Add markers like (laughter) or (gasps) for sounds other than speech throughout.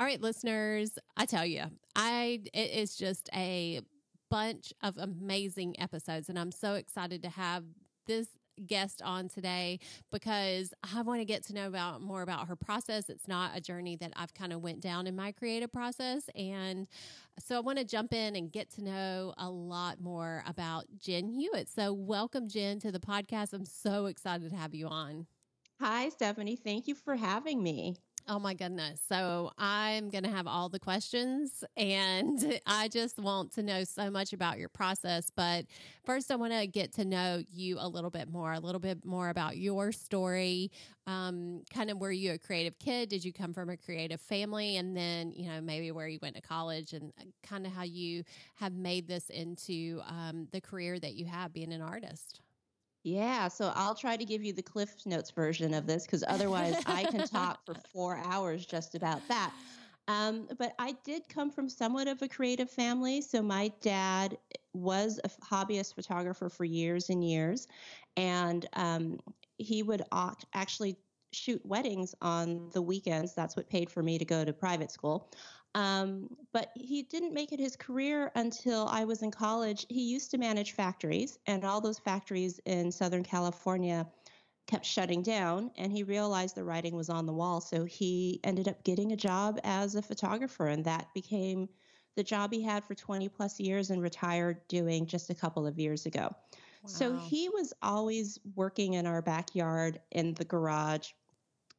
All right, listeners, I tell you, I it is just a bunch of amazing episodes and I'm so excited to have this guest on today because I want to get to know about more about her process. It's not a journey that I've kind of went down in my creative process and so I want to jump in and get to know a lot more about Jen Hewett. So welcome Jen to the podcast. I'm so excited to have you on. Hi Stephanie, thank you for having me. Oh my goodness. So I'm going to have all the questions and (laughs) I just want to know so much about your process. But first, I want to get to know you a little bit more, a little bit more about your story. Um, kind of were you a creative kid? Did you come from a creative family? And then, you know, maybe where you went to college and uh, kind of how you have made this into um, the career that you have being an artist. Yeah, so I'll try to give you the Cliff Notes version of this because otherwise I can talk for four hours just about that. Um, but I did come from somewhat of a creative family. So my dad was a hobbyist photographer for years and years, and um, he would actually shoot weddings on the weekends. That's what paid for me to go to private school. Um, but he didn't make it his career until I was in college. He used to manage factories, and all those factories in Southern California kept shutting down. And he realized the writing was on the wall. So he ended up getting a job as a photographer, and that became the job he had for 20 plus years and retired doing just a couple of years ago. Wow. So he was always working in our backyard, in the garage,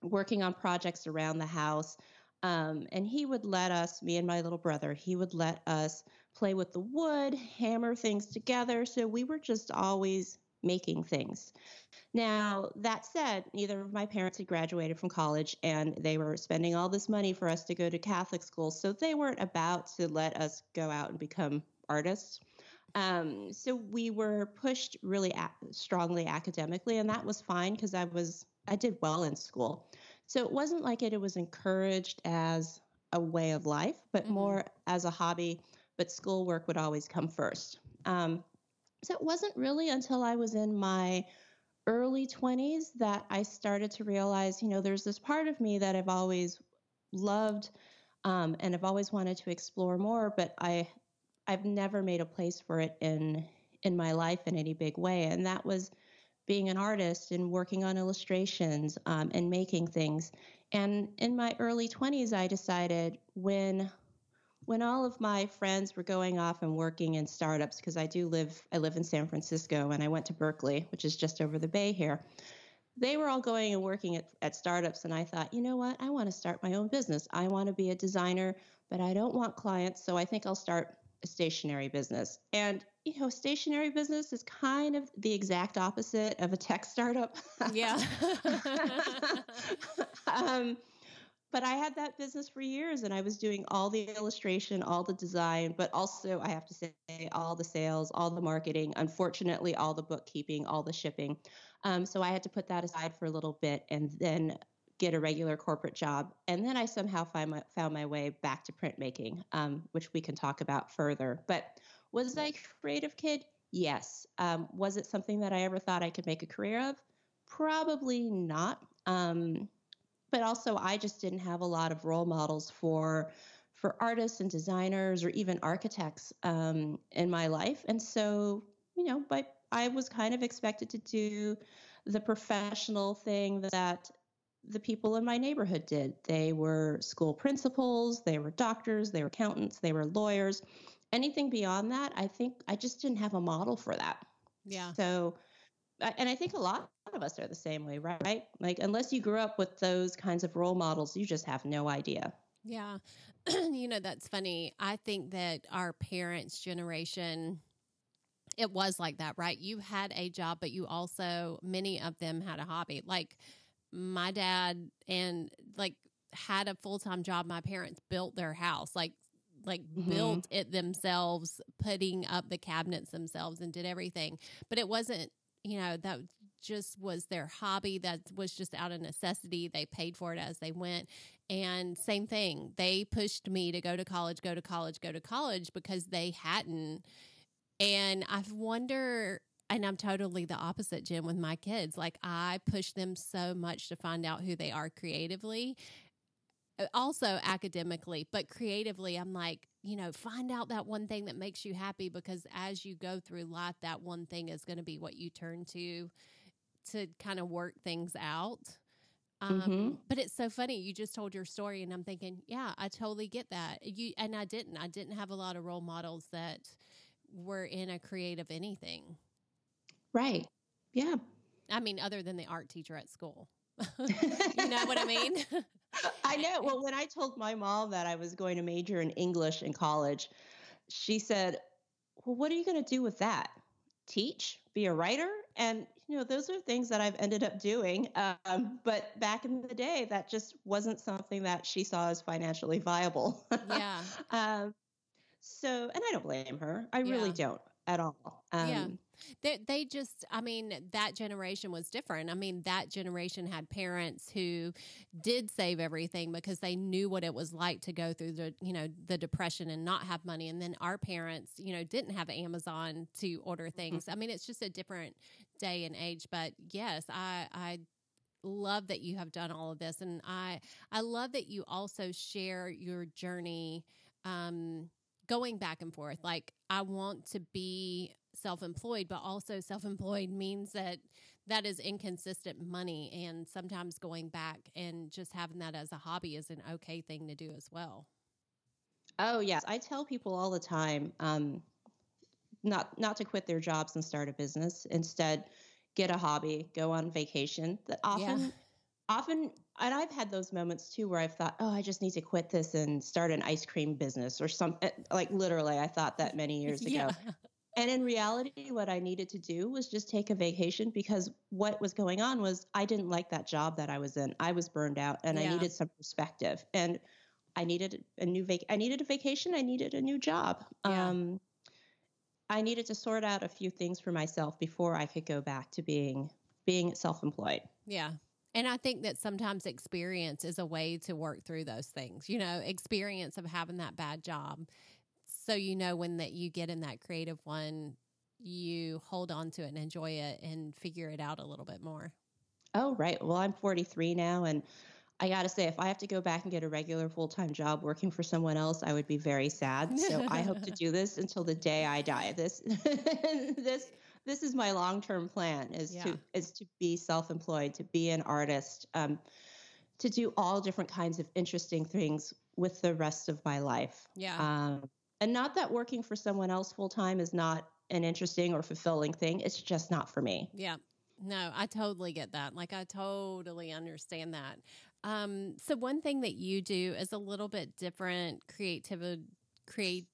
working on projects around the house. Um, and he would let us, me and my little brother, he would let us play with the wood, hammer things together. So we were just always making things. Now, that said, neither of my parents had graduated from college and they were spending all this money for us to go to Catholic school. So they weren't about to let us go out and become artists. Um, so we were pushed really a- strongly academically, and that was fine because I was I did well in school. So it wasn't like it, it was encouraged as a way of life, but mm-hmm. more as a hobby. But schoolwork would always come first. Um, so it wasn't really until I was in my early 20s that I started to realize, you know, there's this part of me that I've always loved um, and I've always wanted to explore more, but I I've never made a place for it in in my life in any big way, and that was being an artist and working on illustrations um, and making things. And in my early 20s, I decided when when all of my friends were going off and working in startups because I do live I live in San Francisco and I went to Berkeley, which is just over the bay here. They were all going and working at, at startups, and I thought, you know what? I want to start my own business. I want to be a designer, but I don't want clients, so I think I'll start a stationery business. And you know, stationary business is kind of the exact opposite of a tech startup. Yeah. (laughs) um, but I had that business for years and I was doing all the illustration, all the design, but also I have to say all the sales, all the marketing, unfortunately, all the bookkeeping, all the shipping. Um, so I had to put that aside for a little bit and then get a regular corporate job. And then I somehow find my, found my way back to printmaking, um, which we can talk about further. But was I a creative kid? Yes. Um, was it something that I ever thought I could make a career of? Probably not. Um, but also, I just didn't have a lot of role models for for artists and designers or even architects um, in my life, and so you know, but I was kind of expected to do the professional thing that the people in my neighborhood did. They were school principals, they were doctors, they were accountants, they were lawyers. Anything beyond that, I think I just didn't have a model for that. Yeah. So, and I think a lot of us are the same way, right? Like, unless you grew up with those kinds of role models, you just have no idea. Yeah. (clears throat) you know, that's funny. I think that our parents' generation, it was like that, right? You had a job, but you also, many of them had a hobby. Like, my dad and like had a full-time job my parents built their house like like mm-hmm. built it themselves putting up the cabinets themselves and did everything. But it wasn't you know that just was their hobby that was just out of necessity. They paid for it as they went. And same thing they pushed me to go to college go to college go to college because they hadn't. And i wonder and I'm totally the opposite, Jim, with my kids. Like I push them so much to find out who they are creatively uh, also academically, but creatively, I'm like, you know, find out that one thing that makes you happy because as you go through life, that one thing is going to be what you turn to to kind of work things out. Um, mm-hmm. But it's so funny. You just told your story, and I'm thinking, yeah, I totally get that. You and I didn't. I didn't have a lot of role models that were in a creative anything. Right. Yeah. I mean, other than the art teacher at school. (laughs) you know what I mean? (laughs) I know. Well, when I told my mom that I was going to major in English in college, she said, Well, what are you going to do with that? Teach? Be a writer? And, you know, those are things that I've ended up doing. Um, but back in the day, that just wasn't something that she saw as financially viable. Yeah. (laughs) um, so, and I don't blame her. I yeah. really don't at all. Um, yeah. They, they just, I mean, that generation was different. I mean, that generation had parents who did save everything because they knew what it was like to go through the, you know, the depression and not have money. And then our parents, you know, didn't have Amazon to order mm-hmm. things. I mean, it's just a different day and age. But yes, I, I love that you have done all of this and i i love that you also share your journey um going back and forth like i want to be self-employed but also self-employed means that that is inconsistent money and sometimes going back and just having that as a hobby is an okay thing to do as well oh yes i tell people all the time um, not not to quit their jobs and start a business instead get a hobby go on vacation that often yeah. often and I've had those moments too where I've thought, oh, I just need to quit this and start an ice cream business or something. Like literally, I thought that many years (laughs) ago. Yeah. And in reality, what I needed to do was just take a vacation because what was going on was I didn't like that job that I was in. I was burned out and yeah. I needed some perspective. And I needed a new vac I needed a vacation, I needed a new job. Yeah. Um I needed to sort out a few things for myself before I could go back to being being self-employed. Yeah. And I think that sometimes experience is a way to work through those things. You know, experience of having that bad job so you know when that you get in that creative one you hold on to it and enjoy it and figure it out a little bit more. Oh right. Well i'm 43 now and i gotta say if i have to go back and get a regular full-time job working for someone else i would be very sad. So i hope to (laughs) do this until the day i die. This (laughs) this this is my long-term plan is yeah. to is to be self-employed to be an artist um, to do all different kinds of interesting things with the rest of my life. Yeah. Um, and not that working for someone else full time is not an interesting or fulfilling thing. It's just not for me. Yeah. No, I totally get that. Like, I totally understand that. Um, so, one thing that you do is a little bit different creativity, create,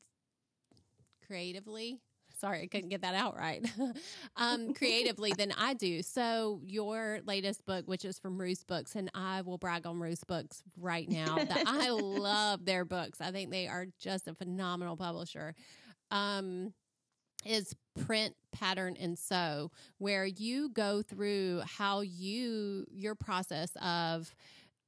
creatively Sorry, I couldn't get that out right. (laughs) um, (laughs) creatively than I do. So your latest book, which is from Roost Books, and I will brag on Roost Books right now that I (laughs) love their books. I think they are just a phenomenal publisher. Um, is print pattern and sew where you go through how you your process of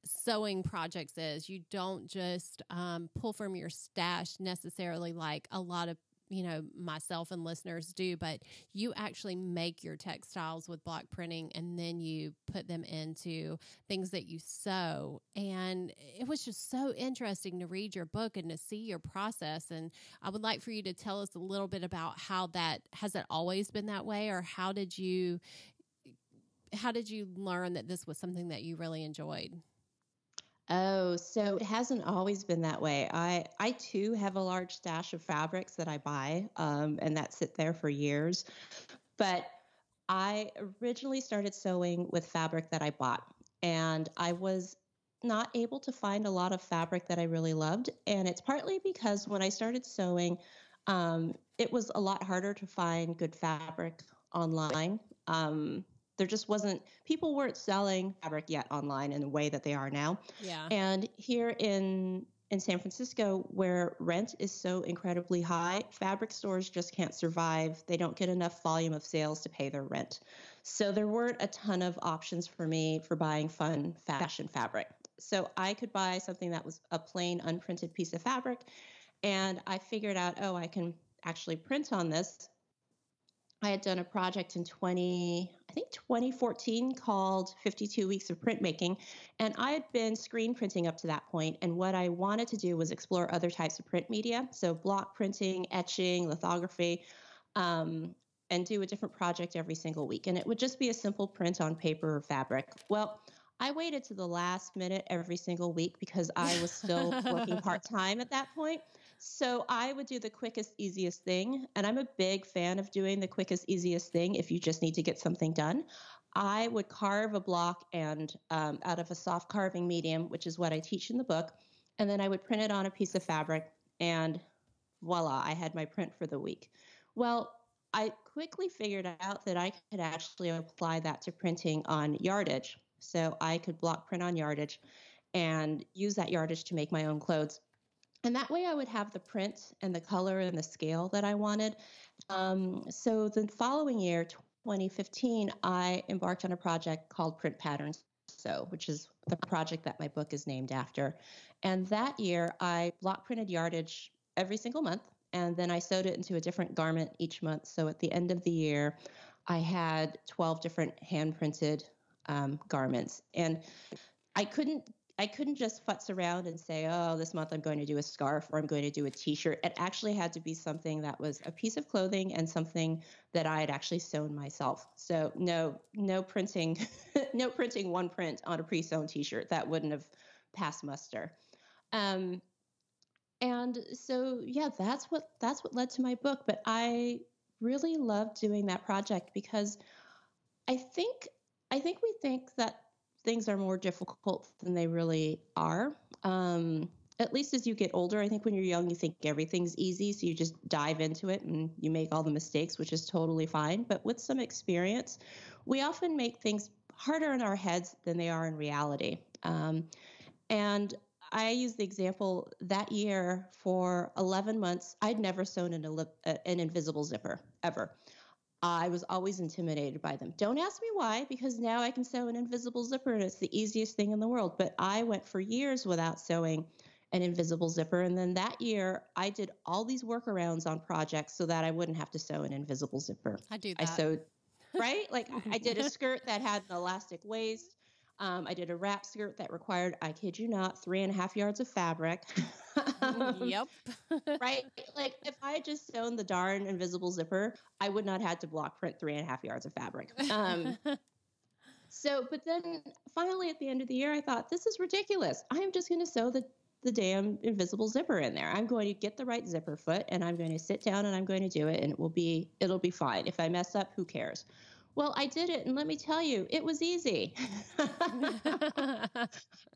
sewing projects is you don't just um, pull from your stash necessarily like a lot of you know myself and listeners do but you actually make your textiles with block printing and then you put them into things that you sew. And it was just so interesting to read your book and to see your process. And i would like for you to tell us a little bit about how that has it always been that way? Or how did you how did you learn that this was something that you really enjoyed Oh, so it hasn't always been that way. I I too have a large stash of fabrics that I buy, um, and that sit there for years. But I originally started sewing with fabric that I bought, and I was not able to find a lot of fabric that I really loved. And it's partly because when I started sewing, um, it was a lot harder to find good fabric online. Um, there just wasn't people weren't selling fabric yet online in the way that they are now. Yeah. And here in in San Francisco, where rent is so incredibly high, fabric stores just can't survive. They don't get enough volume of sales to pay their rent. So there weren't a ton of options for me for buying fun fashion fabric. So I could buy something that was a plain unprinted piece of fabric. And I figured out, oh, I can actually print on this I had done a project in 20, I think 2014 called 52 Weeks of Printmaking. And I had been screen printing up to that point, And what I wanted to do was explore other types of print media. So block printing, etching, lithography, um, and do a different project every single week. And it would just be a simple print on paper or fabric. Well, I waited to the last minute every single week because I was still working (laughs) part time at that point. So I would do the quickest, easiest thing. And I'm a big fan of doing the quickest, easiest thing if you just need to get something done. I would carve a block and um, out of a soft carving medium, which is what I teach in the book. And then I would print it on a piece of fabric and voila, I had my print for the week. Well, I quickly figured out that I could actually apply that to printing on yardage. So I could block print on yardage and use that yardage to make my own clothes. And that way I would have the print and the color and the scale that I wanted. Um, so the following year, 2015, I embarked on a project called Print Patterns. So, which is the project that my book is named after. And that year, I block printed yardage every single month, and then I sewed it into a different garment each month. So at the end of the year, I had 12 different hand printed um, garments. And I couldn't I couldn't just futz around and say, oh, this month I'm going to do a scarf or I'm going to do a t-shirt. It actually had to be something that was a piece of clothing and something that I had actually sewn myself. So no, no printing, (laughs) no printing one print on a pre-sewn t-shirt. That wouldn't have passed muster. Um, and so yeah, that's what that's what led to my book. But I really loved doing that project because I think I think we think that things are more difficult than they really are. Um, at least as you get older, I think when you're young, you think everything's easy. So you just dive into it and you make all the mistakes, which is totally fine. But with some experience, we often make things harder in our heads than they are in reality. Um, and I use the example that year for 11 months, I'd never sewn an, an invisible zipper ever. I was always intimidated by them. Don't ask me why, because now I can sew an invisible zipper and it's the easiest thing in the world. But I went for years without sewing an invisible zipper. And then that year, I did all these workarounds on projects so that I wouldn't have to sew an invisible zipper. I do that. I sewed, right? Like (laughs) I did a skirt that had an elastic waist. Um, I did a wrap skirt that required, I kid you not, three and a half yards of fabric. (laughs) (laughs) yep. right? Like if I had just sewn the darn invisible zipper, I would not have had to block print three and a half yards of fabric. Um, (laughs) so, but then finally at the end of the year, I thought, this is ridiculous. I'm just going to sew the the damn invisible zipper in there. I'm going to get the right zipper foot and I'm going to sit down and I'm going to do it and it will be it'll be fine. If I mess up, who cares? Well, I did it, and let me tell you, it was easy. (laughs)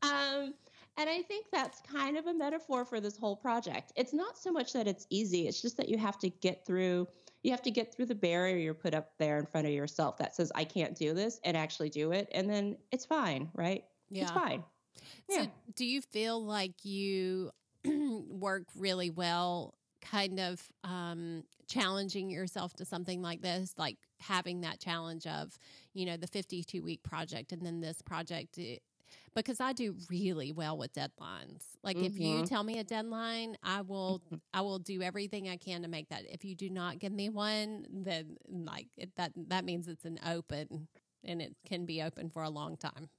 um, and I think that's kind of a metaphor for this whole project. It's not so much that it's easy, it's just that you have to get through you have to get through the barrier you're put up there in front of yourself that says I can't do this and actually do it and then it's fine, right? Yeah. It's fine. So do you feel like you (clears throat) work really well kind of um, challenging yourself to something like this, like having that challenge of, you know, the 52 week project and then this project. It, because I do really well with deadlines. Like mm-hmm. if you mm-hmm. tell me a deadline, I will mm-hmm. I will do everything I can to make that. If you do not give me one, then like it, that that means it's an open and it can be open for a long time.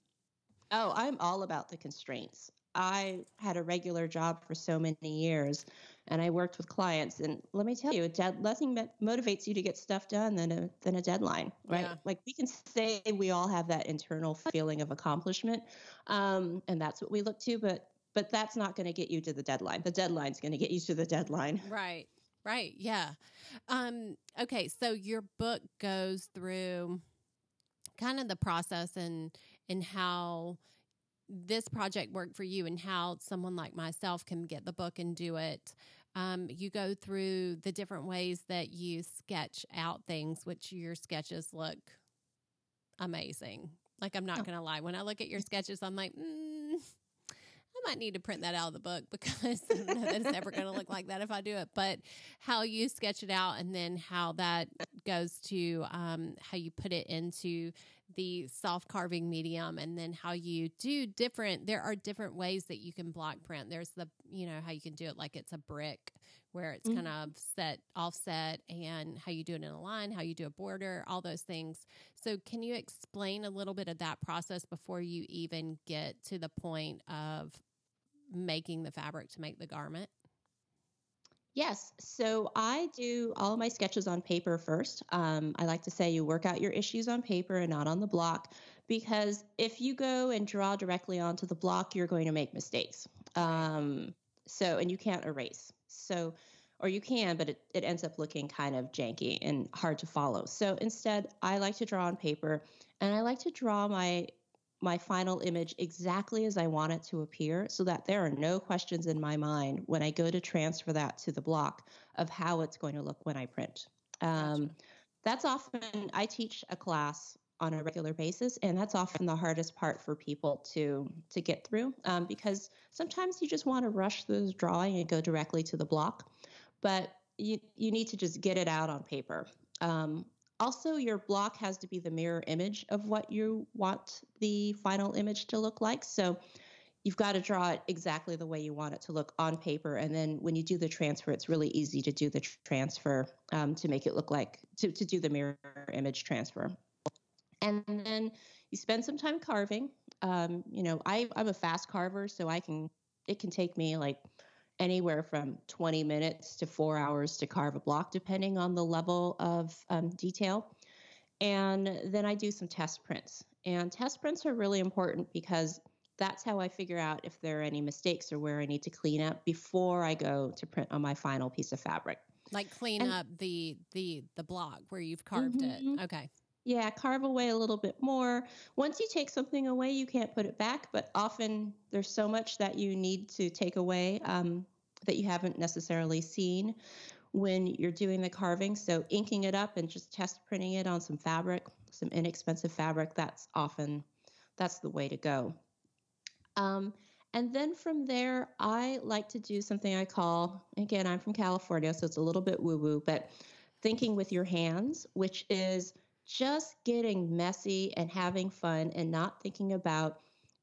Oh, I'm all about the constraints. I had a regular job for so many years and I worked with clients. And let me tell you, dead, nothing motivates you to get stuff done than a than a deadline, right? Yeah. Like we can say we all have that internal feeling of accomplishment, um, and that's what we look to. But but that's not going to get you to the deadline. The deadline's going to get you to the deadline. (laughs) Right. Right. Yeah. Um, okay. So your book goes through kind of the process and and how this project worked for you and how someone like myself can get the book and do it. Um, you go through the different ways that you sketch out things, which your sketches look amazing. Like, I'm not oh. going to lie. When I look at your sketches, I'm like, mm, I might need to print that out of the book (laughs) because I don't know that it's ever going to look like that if I do it. But how you sketch it out and then how that goes to um, how you put it into the soft carving medium and then how you do different there are different ways that you can block print. There's the you know how you can do it like it's a brick where it's mm-hmm. kind of set offset and how you do it in a line how you do a border all those things. So can you explain a little bit of that process before you even get to the point of making the fabric to make the garment Yes. So I do all my sketches on paper first. Um, I like to say you work out your issues on paper and not on the block because if you go and draw directly onto the block, you're going to make mistakes. Um, so, and you can't erase. So, or you can, but it, it ends up looking kind of janky and hard to follow. So instead, I like to draw on paper and I like to draw my my final image exactly as I want it to appear so that there are no questions in my mind when I go to transfer that to the block of how it's going to look when I print. Um, that's often, I teach a class on a regular basis and that's often the hardest part for people to to get through um, because sometimes you just want to rush through the drawing and go directly to the block but you you need to just get it out on paper um, also, your block has to be the mirror image of what you want the final image to look like. So you've got to draw it exactly the way you want it to look on paper. And then when you do the transfer, it's really easy to do the transfer um, to make it look like, to, to do the mirror image transfer. And then you spend some time carving. Um, you know, I, I'm a fast carver, so I can, it can take me like anywhere from 20 minutes to four hours to carve a block, depending on the level of um, detail. And then I do some test prints. And test prints are really important because that's how I figure out if there are any mistakes or where I need to clean up before I go to print on my final piece of fabric. Like clean and, up the the the block where you've carved mm-hmm. it. Okay. Yeah, carve away a little bit more. Once you take something away, you can't put it back, but often there's so much that you need to take away um, that you haven't necessarily seen when you're doing the carving. So inking it up and just test printing it on some fabric, some inexpensive fabric, that's often that's the way to go. Um, and then from there, I like to do something I call, again, I'm from California, so it's a little bit woo woo, but thinking with your hands, which is just getting messy and having fun and not thinking about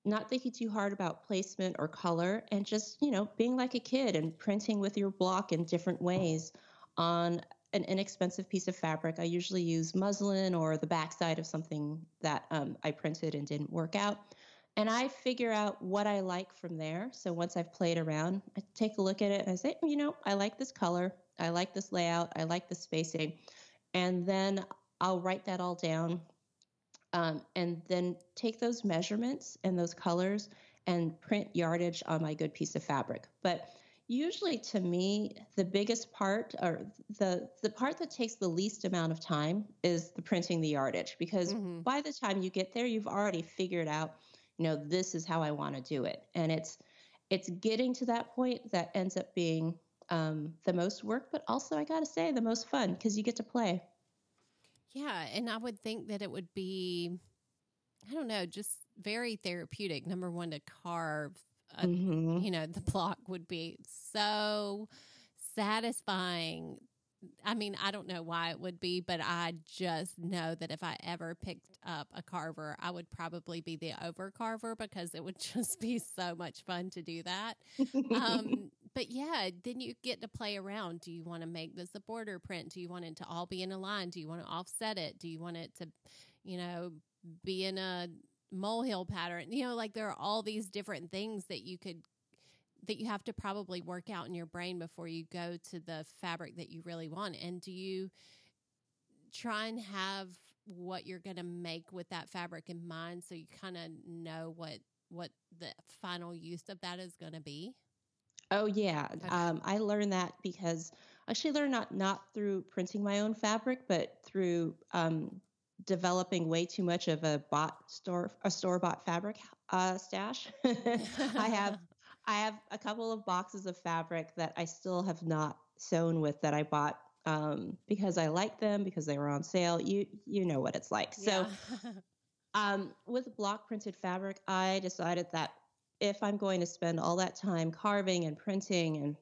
not thinking too hard about placement or color and just you know being like a kid and printing with your block in different ways on an inexpensive piece of fabric. I usually use muslin or the backside of something that um, i printed and didn't work out. And i figure out what i like from there. So once i've played around i take a look at it and i say you know i like this color. I like this layout. I like the spacing. And then I'll write that all down um, and then take those measurements and those colors and print yardage on my good piece of fabric. But usually to me the biggest part or the the part that takes the least amount of time is the printing the yardage because mm-hmm. by the time you get there you've already figured out you know this is how i want to do it and it's it's getting to that point that ends up being um, the most work but also i gotta say the most fun because you get to play yeah, and I would think that it would be, I don't know, just very therapeutic. Number one, to carve, a, mm-hmm. you know, the block would be so satisfying. I mean, I don't know why it would be, but I just know that if I ever picked up a carver, I would probably be the over carver because it would (laughs) just be so much fun to do that. (laughs) um, but yeah, then you get to play around. Do you want to make this a border print? Do you want it to all be in a line? Do you want to offset it? Do you want it to, you know, be in a molehill pattern? You know, like there are all these different things that you could that you have to probably work out in your brain before you go to the fabric that you really want. And do you try and have what you're going to make with that fabric in mind so you kind of know what what the final use of that is going to be? Oh yeah, okay. um, I learned that because I actually learned not not through printing my own fabric, but through um, developing way too much of a bot store a store bought fabric uh, stash. (laughs) I have (laughs) I have a couple of boxes of fabric that I still have not sewn with that I bought um, because I like them because they were on sale. You you know what it's like. So (laughs) um, with block printed fabric, I decided that if I'm going to spend all that time carving and printing and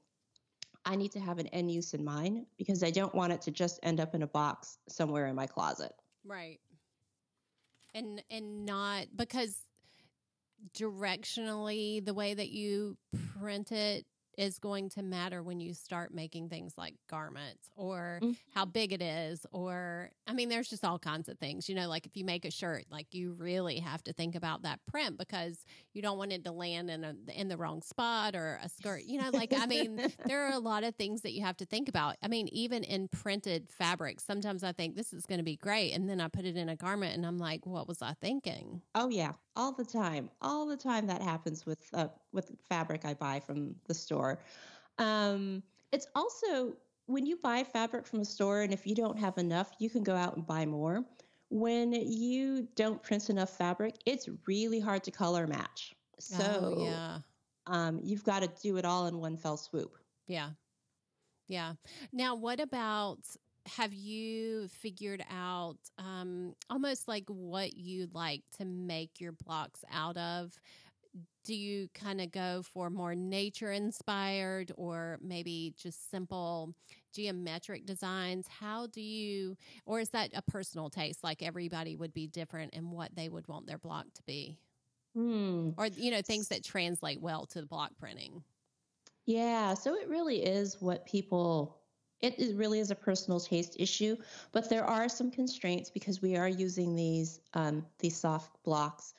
I need to have an end use in mind because I don't want it to just end up in a box somewhere in my closet. Right. and and not because directionally the way that you print it is going to matter when you start making things like garments or Mhm. how big it is or I mean there's just all kinds of things you know like if you make a shirt like you really have to think about that print because you don't want it to land in a in the wrong spot or a skirt you know like I mean (laughs) there are a lot of things that you have to think about. I mean even in printed fabrics sometimes I think this is going to be great and then I put it in a garment and I'm like what was I thinking? Oh yeah, all the time, all the time that happens with uh, with fabric I buy from the store. Um, it's also when you buy fabric from a store, and if you don't have enough, you can go out and buy more. When you don't print enough fabric, it's really hard to color match. So oh, yeah um, you've got to do it all in one fell swoop. Yeah. Yeah. Now, what about have you figured out um, almost like what you like to make your blocks out of? Do you kind of go for more nature inspired or maybe just simple geometric designs? How do you, or is that a personal taste? Like everybody would be different in what they would want their block to be? Hmm. Or, you know, things that translate well to the block printing? Yeah, so it really is what people it really is a personal taste issue, but there are some constraints because we are using these um, these soft blocks.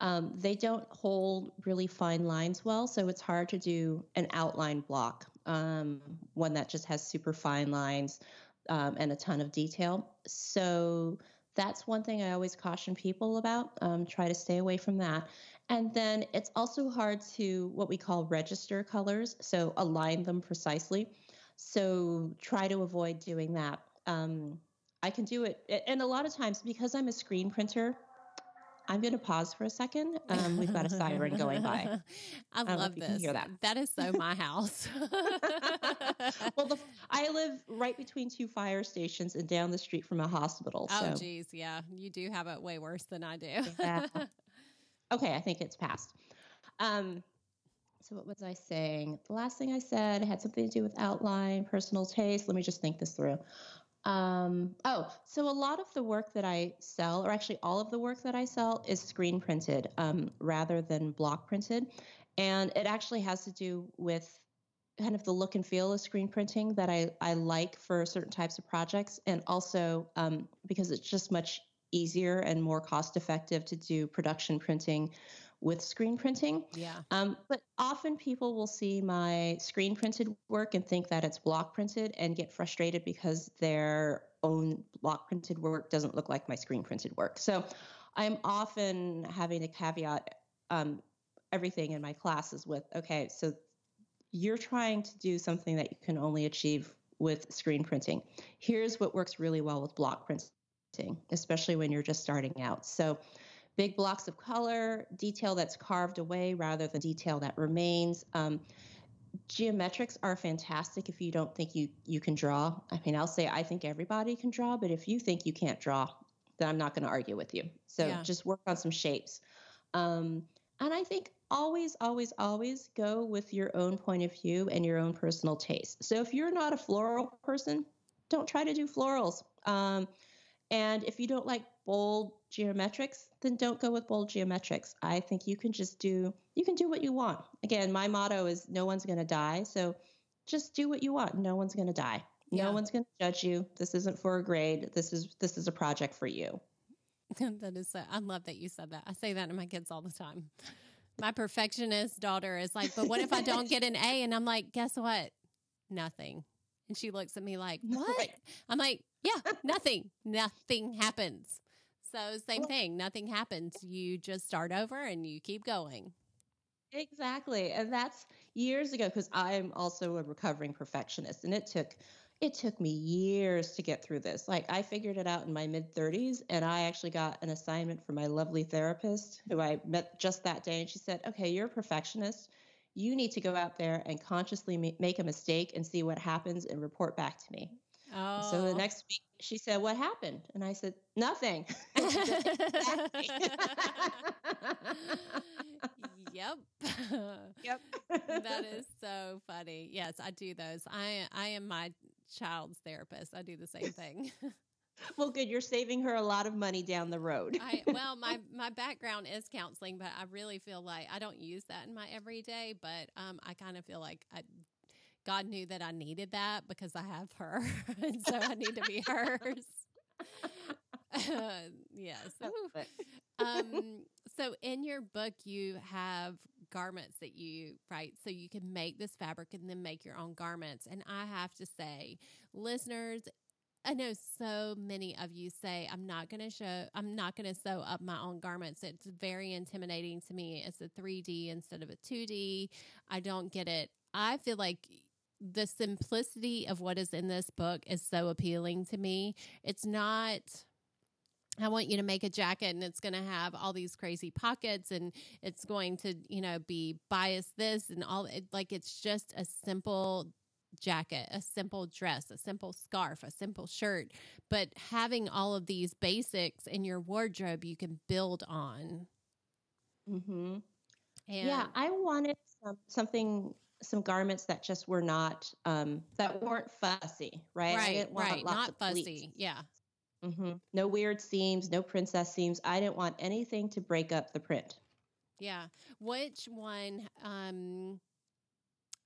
Um, they don't hold really fine lines well, so it's hard to do an outline block, um, one that just has super fine lines um, and a ton of detail. So that's one thing I always caution people about. Um, try to stay away from that. And then it's also hard to what we call register colors, so align them precisely. So try to avoid doing that. Um, I can do it, and a lot of times because I'm a screen printer, I'm going to pause for a second. Um, we've got a siren going by. (laughs) I know love this. hear that. that is so my (laughs) house. (laughs) well, the, I live right between two fire stations and down the street from a hospital. oh, so geez, yeah, you do have it way worse than I do. Yeah. okay, I think it's passed. Um, so what was I saying? The last thing I said had something to do with outline, personal taste. Let me just think this through. Um, oh, so a lot of the work that I sell, or actually all of the work that I sell, is screen printed um, rather than block printed. And it actually has to do with kind of the look and feel of screen printing that I, I like for certain types of projects. And also um, because it's just much easier and more cost effective to do production printing with screen printing. yeah, Um, but often people will see my screen printed work and think that it's block printed and get frustrated because their own block printed work doesn't look like my screen printed work. So I'm often having to caveat um, everything in my classes with okay, so you're trying to do something that you can only achieve with screen printing. Here's what works really well with block printing, especially when you're just starting out. So big blocks of color, detail that's carved away rather than detail that remains. Um, geometrics are fantastic if you don't think you you can draw. I mean, I'll say I think everybody can draw, but if you think you can't draw, then I'm not going to argue with you. So Yeah. just work on some shapes. Um, and I think always, always, always go with your own point of view and your own personal taste. So if you're not a floral person, don't try to do florals. Um, and if you don't like bold geometrics, then don't go with bold geometrics. I think you can just do you can do what you want. Again, my motto is no one's going to die, so just do what you want. No one's going to die. Yeah. No one's going to judge you. This isn't for a grade. This is this is a project for you. (laughs) that is so. I love that you said that. I say that to my kids all the time. My perfectionist daughter is like, "But what if I don't (laughs) get an A?" And I'm like, "Guess what? Nothing." And she looks at me like, (laughs) "What?" Right. I'm like, "Yeah, nothing. nothing happens." So same thing. Nothing happens. You just start over and you keep going. Exactly. And that's years ago because I'm also a recovering perfectionist and it took it took me years to get through this. Like I figured it out in my mid 30s and I actually got an assignment from my lovely therapist who I met just that day and she said, "Okay, you're a perfectionist. You need to go out there and consciously make a mistake and see what happens and report back to me." Oh, So the oh. next week she said, "What happened?" And I said, "Nothing." Yep. yep. that is so funny. Yes, I do those. I I am my child's therapist. I do the same thing. Well, good. You're saving her a lot of money down the road. I, well, my (laughs) my background is counseling, but I really feel like I don't use that in my everyday. But um, I kind of feel like I, God knew that I needed that because I have her, (laughs) and so I need to be hers. (laughs) Uh, yes. um, so in your book, you have garments that you write so you can make this fabric and then make your own garments. And I have to say, listeners, I know so many of you say, I'm not going to show, I'm not going to sew up my own garments. It's very intimidating to me. It's a 3D instead of a 2D. I don't get it. I feel like the simplicity of what is in this book is so appealing to me. It's not. I want you to make a jacket and it's going to have all these crazy pockets and it's going to, you know, be bias this and all it, like it's just a simple jacket, a simple dress, a simple scarf, a simple shirt, but having all of these basics in your wardrobe you can build on. Mm-hmm. And yeah, I wanted some, something, some garments that just were not, um, that weren't fussy, right? Right, right, not fussy. Yeah. Mm-hmm. No weird seams, no princess seams. I didn't want anything to break up the print. Yeah. Which one? Um,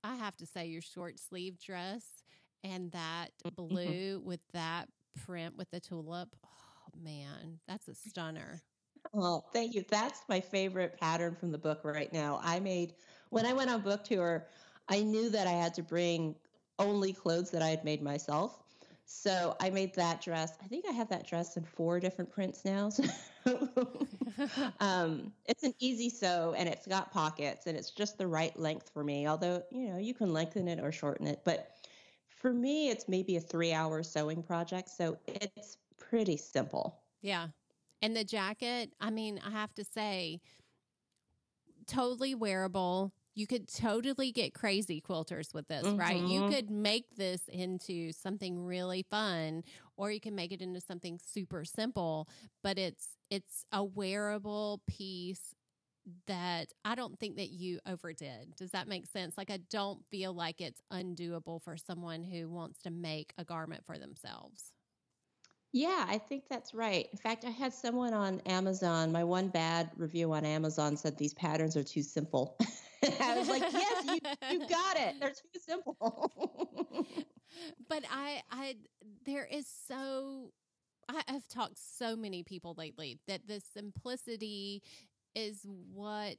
I have to say your short sleeve dress and that mm-hmm. blue mm-hmm. with that print with the tulip. Oh man, that's a stunner. Oh, thank you. That's my favorite pattern from the book right now. I made when I went on book tour, I knew that I had to bring only clothes that I had made myself. So I made that dress. I think I have that dress in four different prints now. So (laughs) (laughs) um, it's an easy sew and it's got pockets and it's just the right length for me. Although, you know, you can lengthen it or shorten it. But for me, it's maybe a three hour sewing project. So it's pretty simple. Yeah. And the jacket, I mean, I have to say, totally wearable you could totally get crazy quilters with this, mm-hmm. right? You mm-hmm. could make this into something really fun or you can make it into something super simple, but it's it's a wearable piece that I don't think that you overdid. Does that make sense? Like I don't feel like it's undoable for someone who wants to make a garment for themselves. Yeah, I think that's right. In fact, I had someone on Amazon, my one bad review on Amazon said these patterns are too simple. (laughs) I was like, yes, you, you got it. They're too simple. (laughs) but I, I, there is so, I, I've talked so many people lately that the simplicity is what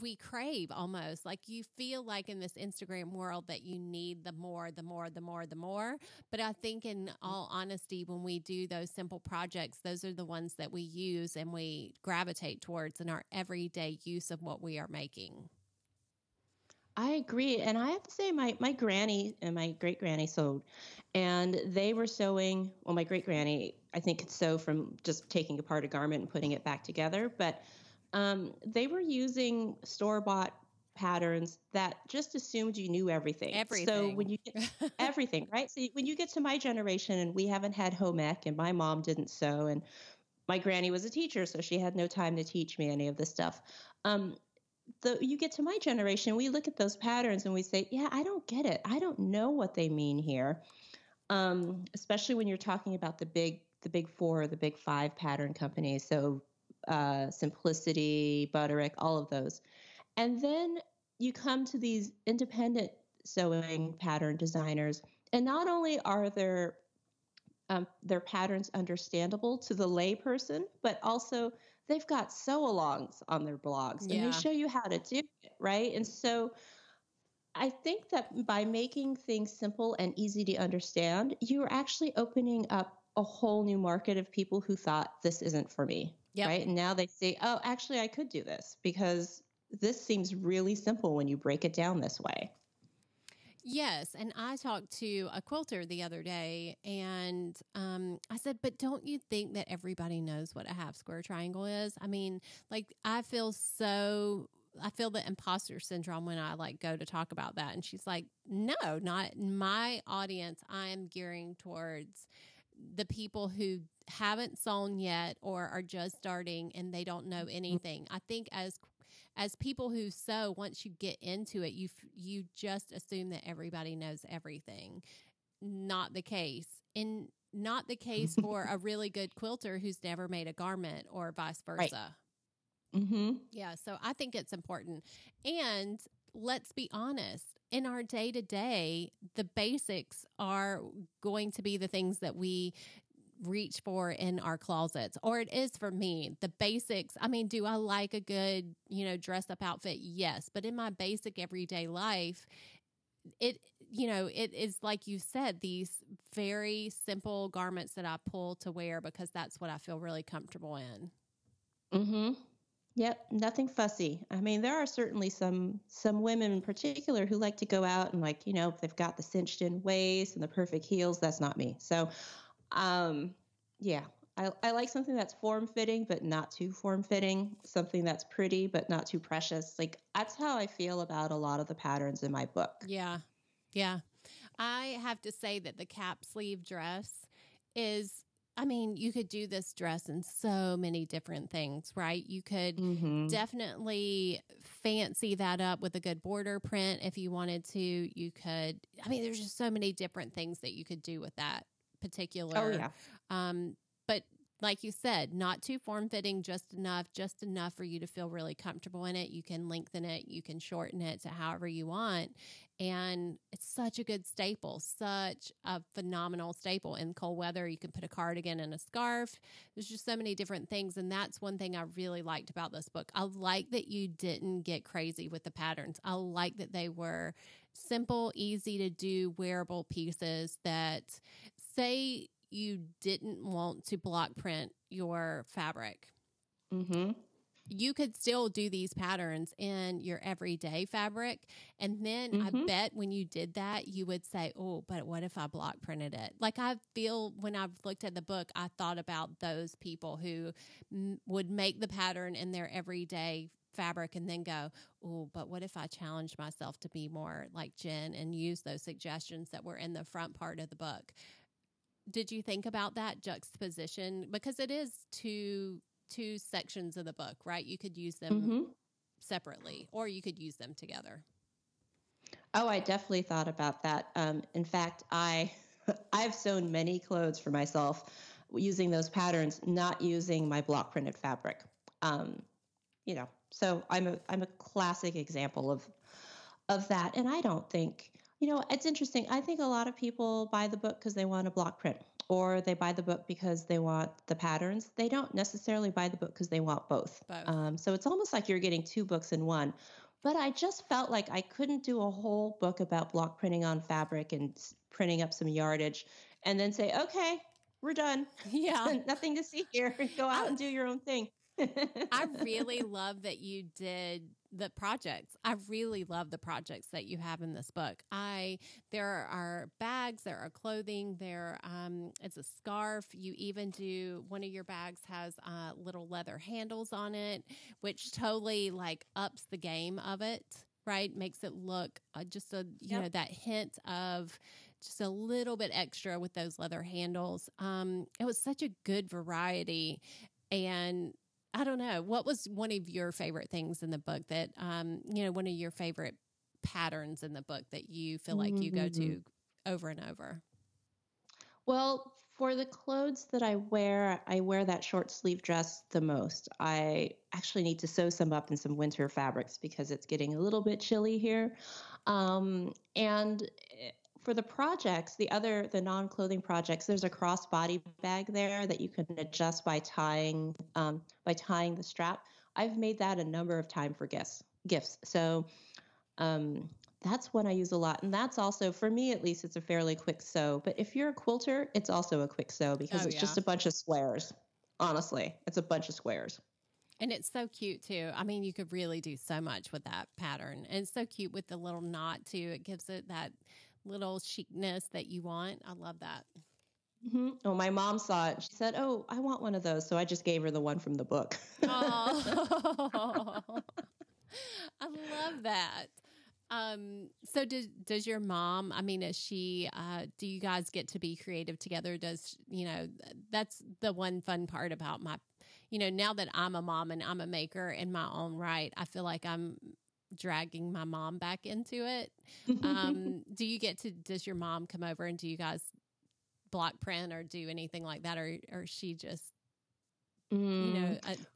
we crave almost like you feel like in this Instagram world that you need the more, the more, the more, the more. But I think, in all honesty, when we do those simple projects, those are the ones that we use and we gravitate towards in our everyday use of what we are making. I agree. And I have to say, my, my granny and my great granny sewed, and they were sewing. Well, my great granny, I think, could sew from just taking apart a garment and putting it back together. But um, they were using store bought patterns that just assumed you knew everything. Everything. So when you get everything, right? So when you get to my generation and we haven't had home ec and my mom didn't sew and my granny was a teacher, so she had no time to teach me any of this stuff. Um, the you get to my generation, we look at those patterns and we say, "Yeah, I don't get it. I don't know what they mean here." Um, especially when you're talking about the big the big four, or the big five pattern companies. So uh, Simplicity, Butterick, all of those, and then you come to these independent sewing pattern designers, and not only are their um, their patterns understandable to the layperson, but also they've got sew alongs on their blogs and they show you how to do it, right? And so I think that by making things simple and easy to understand, you're actually opening up a whole new market of people who thought this isn't for me. Yep. Right. And now they say, oh, actually, I could do this because this seems really simple when you break it down this way. Yes, and I talked to a quilter the other day, and um, I said, "But don't you think that everybody knows what a half square triangle is? I mean, like I feel so." I feel the imposter syndrome when I like go to talk about that. And she's like, no, not my audience. I am gearing towards the people who haven't sewn yet or are just starting and they don't know mm-hmm. anything. I think as as people who sew, once you get into it, you you just assume that everybody knows everything. not the case. And not the case for (laughs) a really good quilter who's never made a garment or vice versa. Right. Mm-hmm. Yeah. So I think it's important. And let's be honest, in our day to day, the basics are going to be the things that we reach for in our closets or it is for me the basics i mean do i like a good you know dress up outfit yes but in my basic everyday life it you know it is like you said these very simple garments that i pull to wear because that's what i feel really comfortable in mm-hmm Yep, nothing fussy. I mean, there are certainly some some women in particular who like to go out and like, you know, if they've got the cinched in waist and the perfect heels, that's not me. So, um, yeah, I, I like something that's form fitting but not too form fitting, something that's pretty but not too precious. Like that's how I feel about a lot of the patterns in my book. Yeah. Yeah. I have to say that the cap sleeve dress is I mean, you could do this dress in so many different things, right? You could mm-hmm. definitely fancy that up with a good border print if you wanted to. You could, I mean, there's just so many different things that you could do with that particular. Oh, yeah. Um, but like you said, not too form fitting, just enough, just enough for you to feel really comfortable in it. You can lengthen it, you can shorten it to however you want. And it's such a good staple, such a phenomenal staple. In cold weather, you can put a cardigan and a scarf. There's just so many different things. And that's one thing I really liked about this book. I like that you didn't get crazy with the patterns. I like that they were simple, easy to do, wearable pieces that say you didn't want to block print your fabric. Mm-hmm you could still do these patterns in your everyday fabric. And then mm-hmm. I bet when you did that, you would say, Oh, but what if I block printed it? Like I feel when I've looked at the book, I thought about those people who m- would make the pattern in their everyday fabric and then go, Oh, but what if I challenge myself to be more like Jen and use those suggestions that were in the front part of the book? Did you think about that juxtaposition? Because it is two two sections of the book, right? You could use them mm-hmm. separately or you could use them together. Oh, I definitely thought about that. Um, in fact, I (laughs) I've sewn many clothes for myself using those patterns, not using my block printed fabric. Um, you know, so I'm a I'm a classic example of of that. And I don't think, you know, it's interesting. I think a lot of people buy the book because they want a block print or they buy the book because they want the patterns. They don't necessarily buy the book because they want both. both. Um, so it's almost like you're getting two books in one. But I just felt like I couldn't do a whole book about block printing on fabric and printing up some yardage and then say, okay, we're done. (laughs) Yeah. (laughs) Nothing to see here. (laughs) Go out and do your own thing. I really love that you did the projects. I really love the projects that you have in this book. I there are bags, there are clothing, there um, it's a scarf. You even do one of your bags has uh, little leather handles on it, which totally like ups the game of it. Right, makes it look uh, just a you yep. know that hint of just a little bit extra with those leather handles. Um, it was such a good variety, and I don't know. What was one of your favorite things in the book that, um, you know, one of your favorite patterns in the book that you feel like you go to mm-hmm. over and over? Well, for the clothes that I wear, I wear that short sleeve dress the most. I actually need to sew some up in some winter fabrics because it's getting a little bit chilly here. Um, and eh, for the projects, the other the non-clothing projects, there's a cross-body bag there that you can adjust by tying um, by tying the strap. I've made that a number of times for gifts. Gifts. So um, that's one I use a lot, and that's also for me at least. It's a fairly quick sew. But if you're a quilter, it's also a quick sew because oh, it's yeah. just a bunch of squares. Honestly, it's a bunch of squares. And it's so cute too. I mean, you could really do so much with that pattern. And it's so cute with the little knot too. It gives it that little chicness that you want. I love that. Mm-hmm. Oh, my mom saw it. She said, "Oh, I want one of those." So I just gave her the one from the book. oh, (laughs) I love that. Um, so does does your mom? I mean, is she? Uh, do you guys get to be creative together? Does you know? That's the one fun part about my. You know, now that I'm a mom and I'm a maker in my own right, I feel like I'm dragging my mom back into it. Um, (laughs) do you get to? Does your mom come over and do you guys block print or do anything like that, or or she just you know? Mm,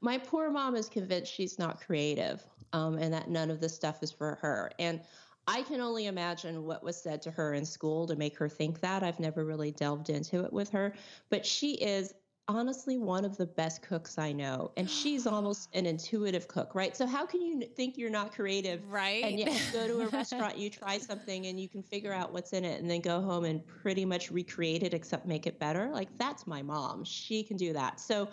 my poor mom is convinced she's not creative um, and that none of this stuff is for her. And I can only imagine what was said to her in school to make her think that. I've never really delved into it with her, but she is honestly one of the best cooks I know. And she's almost (gasps) an intuitive cook, right? So, how can you think you're not creative? Right. And yet you go to a (laughs) restaurant, you try something, and you can figure out what's in it and then go home and pretty much recreate it except make it better. Like, that's my mom. She can do that. So,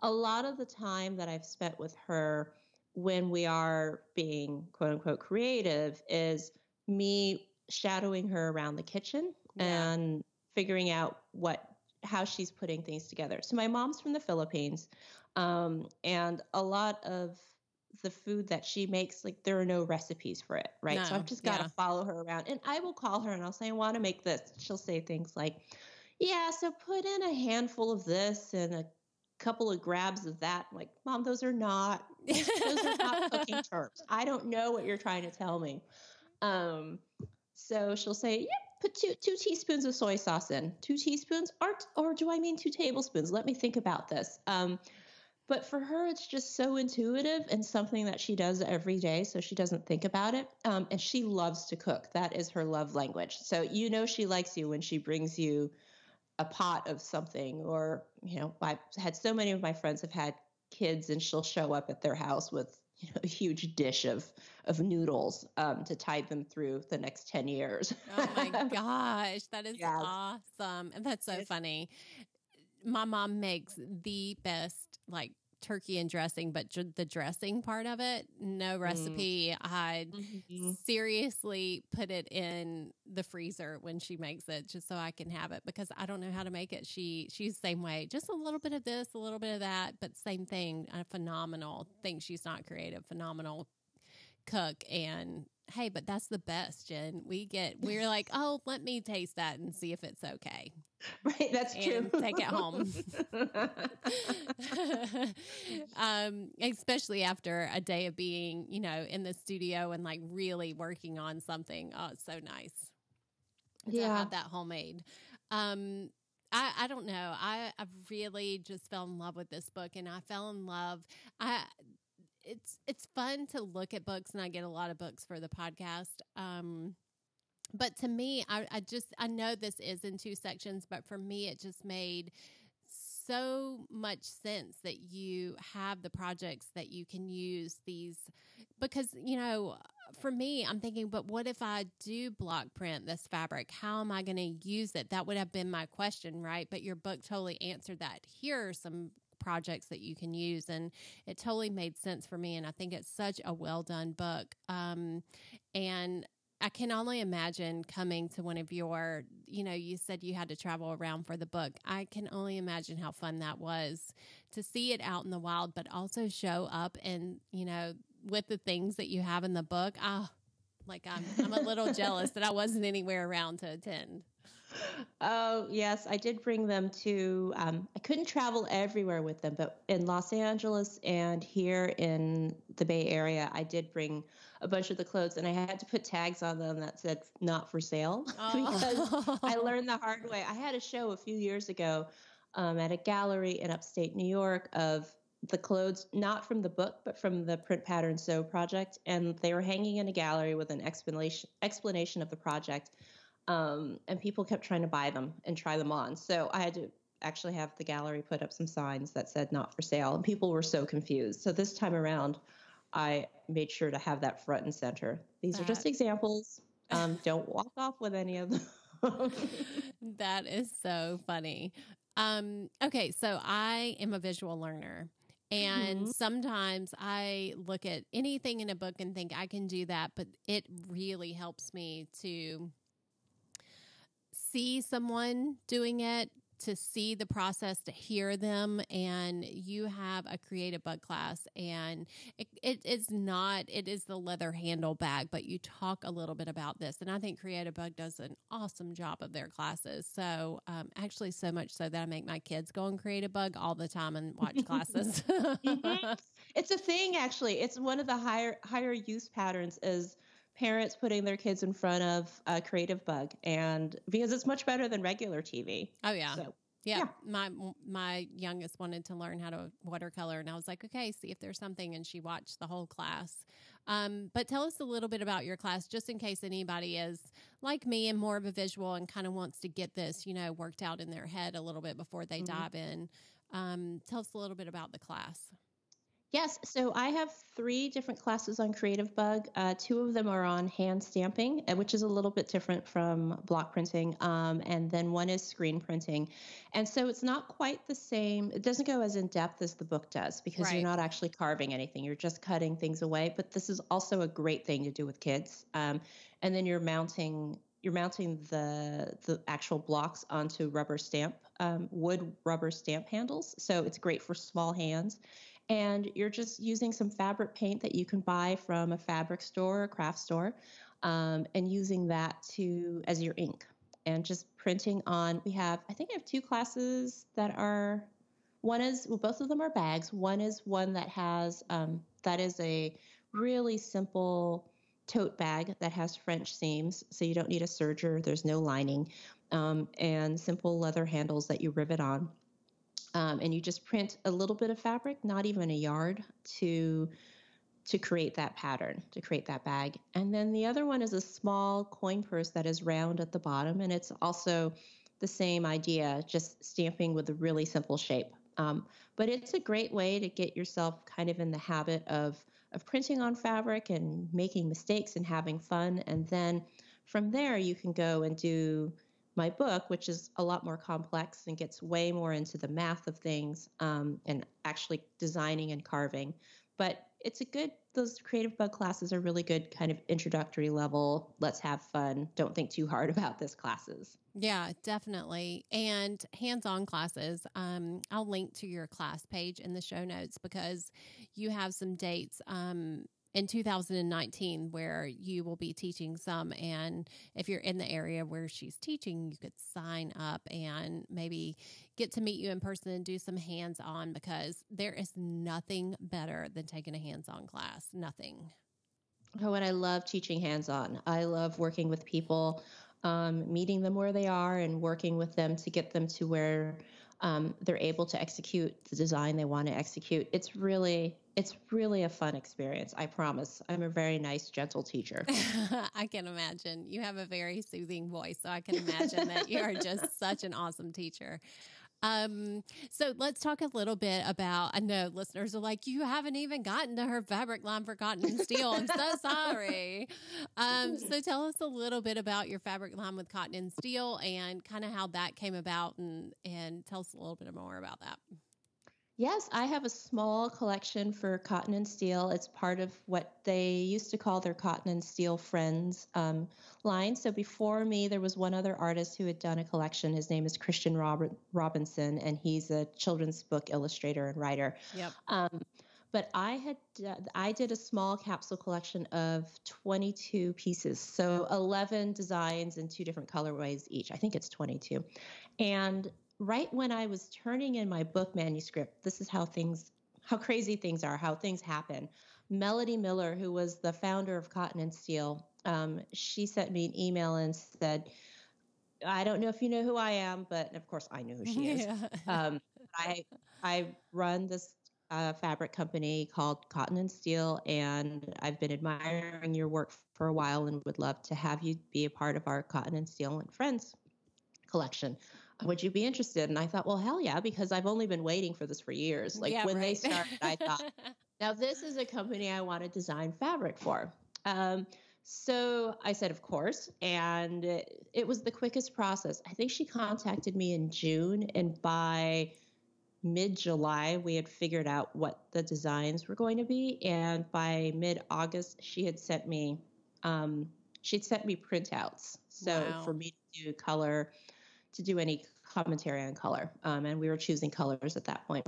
a lot of the time that I've spent with her when we are being quote unquote creative is me shadowing her around the kitchen Yeah. and figuring out what how she's putting things together. So my mom's from the Philippines, um, and a lot of the food that she makes, like there are no recipes for it, right? so I've just got to yeah. follow her around, and I will call her and I'll say, "I want to make this." She'll say things like, "Yeah, so put in a handful of this and a couple of grabs of that." I'm like, mom, those are not those are not cooking (laughs) terms. I don't know what you're trying to tell me. Um, so she'll say, "Yeah, put two two teaspoons of soy sauce in. Two teaspoons, or or do I mean two tablespoons? Let me think about this." Um, but for her, it's just so intuitive and something that she does every day, so she doesn't think about it. Um, and she loves to cook. That is her love language. So you know she likes you when she brings you a pot of something, or you know, I've had so many of my friends have had kids, and she'll show up at their house with you know, (laughs) a huge dish of of noodles um, to tide them through the next ten years. Oh my (laughs) gosh, that is Yes. awesome. And that's so It's- funny. My mom makes the best like turkey and dressing, but dr- the dressing part of it, no recipe. I Mhm. seriously put it in the freezer when she makes it just so I can have it because I don't know how to make it. She she's the same way. Just a little bit of this, a little bit of that, but same thing. A phenomenal. Think she's not creative, phenomenal cook and hey, but that's the best, Jen. We get we're like, "Oh, let me taste that and see if it's okay." (laughs) Right, that's true. Take it home. (laughs) um, especially after a day of being, you know, in the studio and like really working on something. Oh, it's so nice. to Yeah. have that homemade. Um, I, I don't know. I, I really just fell in love with this book and I fell in love. I it's it's fun to look at books and I get a lot of books for the podcast. Um but to me, I, I just I know this is in two sections, but for me it just made so much sense that you have the projects that you can use these because you know for me i'm thinking but what if i do block print this fabric? How am i going to use it? That would have been my question right? But your book totally answered that. Here are some projects that you can use and it totally made sense for me and i think it's such a well done book um, and I can only imagine coming to one of your, you know, you said you had to travel around for the book. I can only imagine how fun that was to see it out in the wild, but also show up and, you know, with the things that you have in the book. Ah, like I'm, I'm a little jealous that I wasn't anywhere around to attend. Oh, yes, I did bring them to. Um, I couldn't travel everywhere with them, but in Los Angeles and here in the Bay Area, I did bring a bunch of the clothes, and I had to put tags on them that said "not for sale" (laughs) because I (laughs) learned the hard way. I had a show a few years ago um, at a gallery in upstate New York of the clothes, not from the book, but from the Print Pattern Sew project, and they were hanging in a gallery with an explanation explanation of the project um, and people kept trying to buy them and try them on. So I had to actually have the gallery put up some signs that said not for sale, and people were so confused. So this time around, I made sure to have that front and center. These are just examples. Um, (laughs) don't walk off with any of them. (laughs) that is so funny. Um, okay, so I am a visual learner. And Mhm. sometimes I look at anything in a book and think I can do that, but it really helps me to see someone doing it, to see the process, to hear them, and you have a Creativebug class, and it, it is not it is the leather handle bag, but you talk a little bit about this, and I think Creativebug does an awesome job of their classes. So um, actually, so much so that I make my kids go on Creativebug all the time and watch (laughs) classes. mm-hmm. It's a thing, actually. It's one of the higher higher use patterns is parents putting their kids in front of a Creativebug and because it's much better than regular TV. Oh yeah. So, yeah, yeah, my my youngest wanted to learn how to watercolor, and I was like, okay, see if there's something, and she watched the whole class. Um, but tell us a little bit about your class, just in case anybody is like me and more of a visual and kind of wants to get this, you know, worked out in their head a little bit before they mm-hmm. dive in. Um, tell us a little bit about the class. Yes, so I have three different classes on Creativebug. Uh, two of them are on hand stamping, uh, which is a little bit different from block printing, um, and then one is screen printing. And so it's not quite the same. It doesn't go as in depth as the book does because right. you're not actually carving anything. You're just cutting things away. But this is also a great thing to do with kids. Um, and then you're mounting you're mounting the the actual blocks onto rubber stamp um, wood rubber stamp handles. So it's great for small hands and you're just using some fabric paint that you can buy from a fabric store or craft store um, and using that to as your ink and just printing on we have i think i have two classes that are one is well both of them are bags. One is one that has um, that is a really simple tote bag that has french seams so you don't need a serger there's no lining um, and simple leather handles that you rivet on um, and you just print a little bit of fabric, not even a yard, to to create that pattern, to create that bag. And then the other one is a small coin purse that is round at the bottom, and it's also the same idea, just stamping with a really simple shape. Um, but it's a great way to get yourself kind of in the habit of of printing on fabric and making mistakes and having fun. And then from there, you can go and do my book, which is a lot more complex and gets way more into the math of things um, and actually designing and carving. But it's a good, those Creativebug classes are really good kind of introductory level. Let's have fun. Don't think too hard (laughs) about this classes. Yeah, definitely. And hands on classes. Um, I'll link to your class page in the show notes because you have some dates. Um, in 2019 where you will be teaching some and if you're in the area where she's teaching you could sign up and maybe get to meet you in person and do some hands-on because there is nothing better than taking a hands-on class nothing oh and i love teaching hands-on i love working with people um, meeting them where they are and working with them to get them to where um, they're able to execute the design they want to execute. It's really it's really a fun experience. I promise. I'm a very nice, gentle teacher. (laughs) I can imagine. You have a very soothing voice, so I can imagine that you are just (laughs) such an awesome teacher. Um, so let's talk a little bit about. I know listeners are like, you haven't even gotten to her fabric line for cotton and steel. I'm so (laughs) sorry. Um, so tell us a little bit about your fabric line with cotton and steel and kind of how that came about, and and tell us a little bit more about that. Yes, I have a small collection for cotton and steel. It's part of what they used to call their cotton and steel friends um, line. So before me, there was one other artist who had done a collection. His name is Christian Rob- Robinson, and he's a children's book illustrator and writer. Yep. Um, but I had I did a small capsule collection of 22 pieces, so 11 designs in two different colorways each. I think it's 22, and right when I was turning in my book manuscript, this is how things, how crazy things are, how things happen. Melody Miller, who was the founder of Cotton and Steel, um, she sent me an email and said, I don't know if you know who I am, but of course I know who she is. (laughs) Yeah. Um, I I run this uh, fabric company called Cotton and Steel, and I've been admiring your work for a while and would love to have you be a part of our Cotton and Steel and Friends collection would you be interested? And I thought, well, hell yeah, because I've only been waiting for this for years. Like yeah, when right. they started, I thought, (laughs) now this is a company I want to design fabric for. Um, so I said, of course. And it, it was the quickest process. I think she contacted me in June, and by mid July, we had figured out what the designs were going to be. And by mid August, she had sent me. Um, she'd sent me printouts. So wow. for me to do color, to do any commentary on color, um, and we were choosing colors at that point.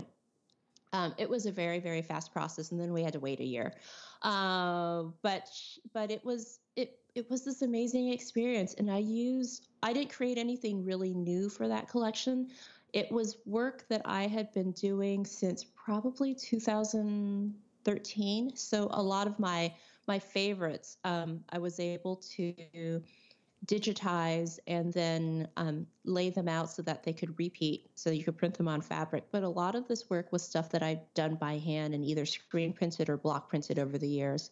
Um, it was a very very fast process, and then we had to wait a year. Uh, but but it was it it was this amazing experience, and I used I didn't create anything really new for that collection. It was work that I had been doing since probably 2013. So a lot of my my favorites um, I was able to digitize and then um, lay them out so that they could repeat so you could print them on fabric. But a lot of this work was stuff that i'd done by hand and either screen printed or block printed over the years.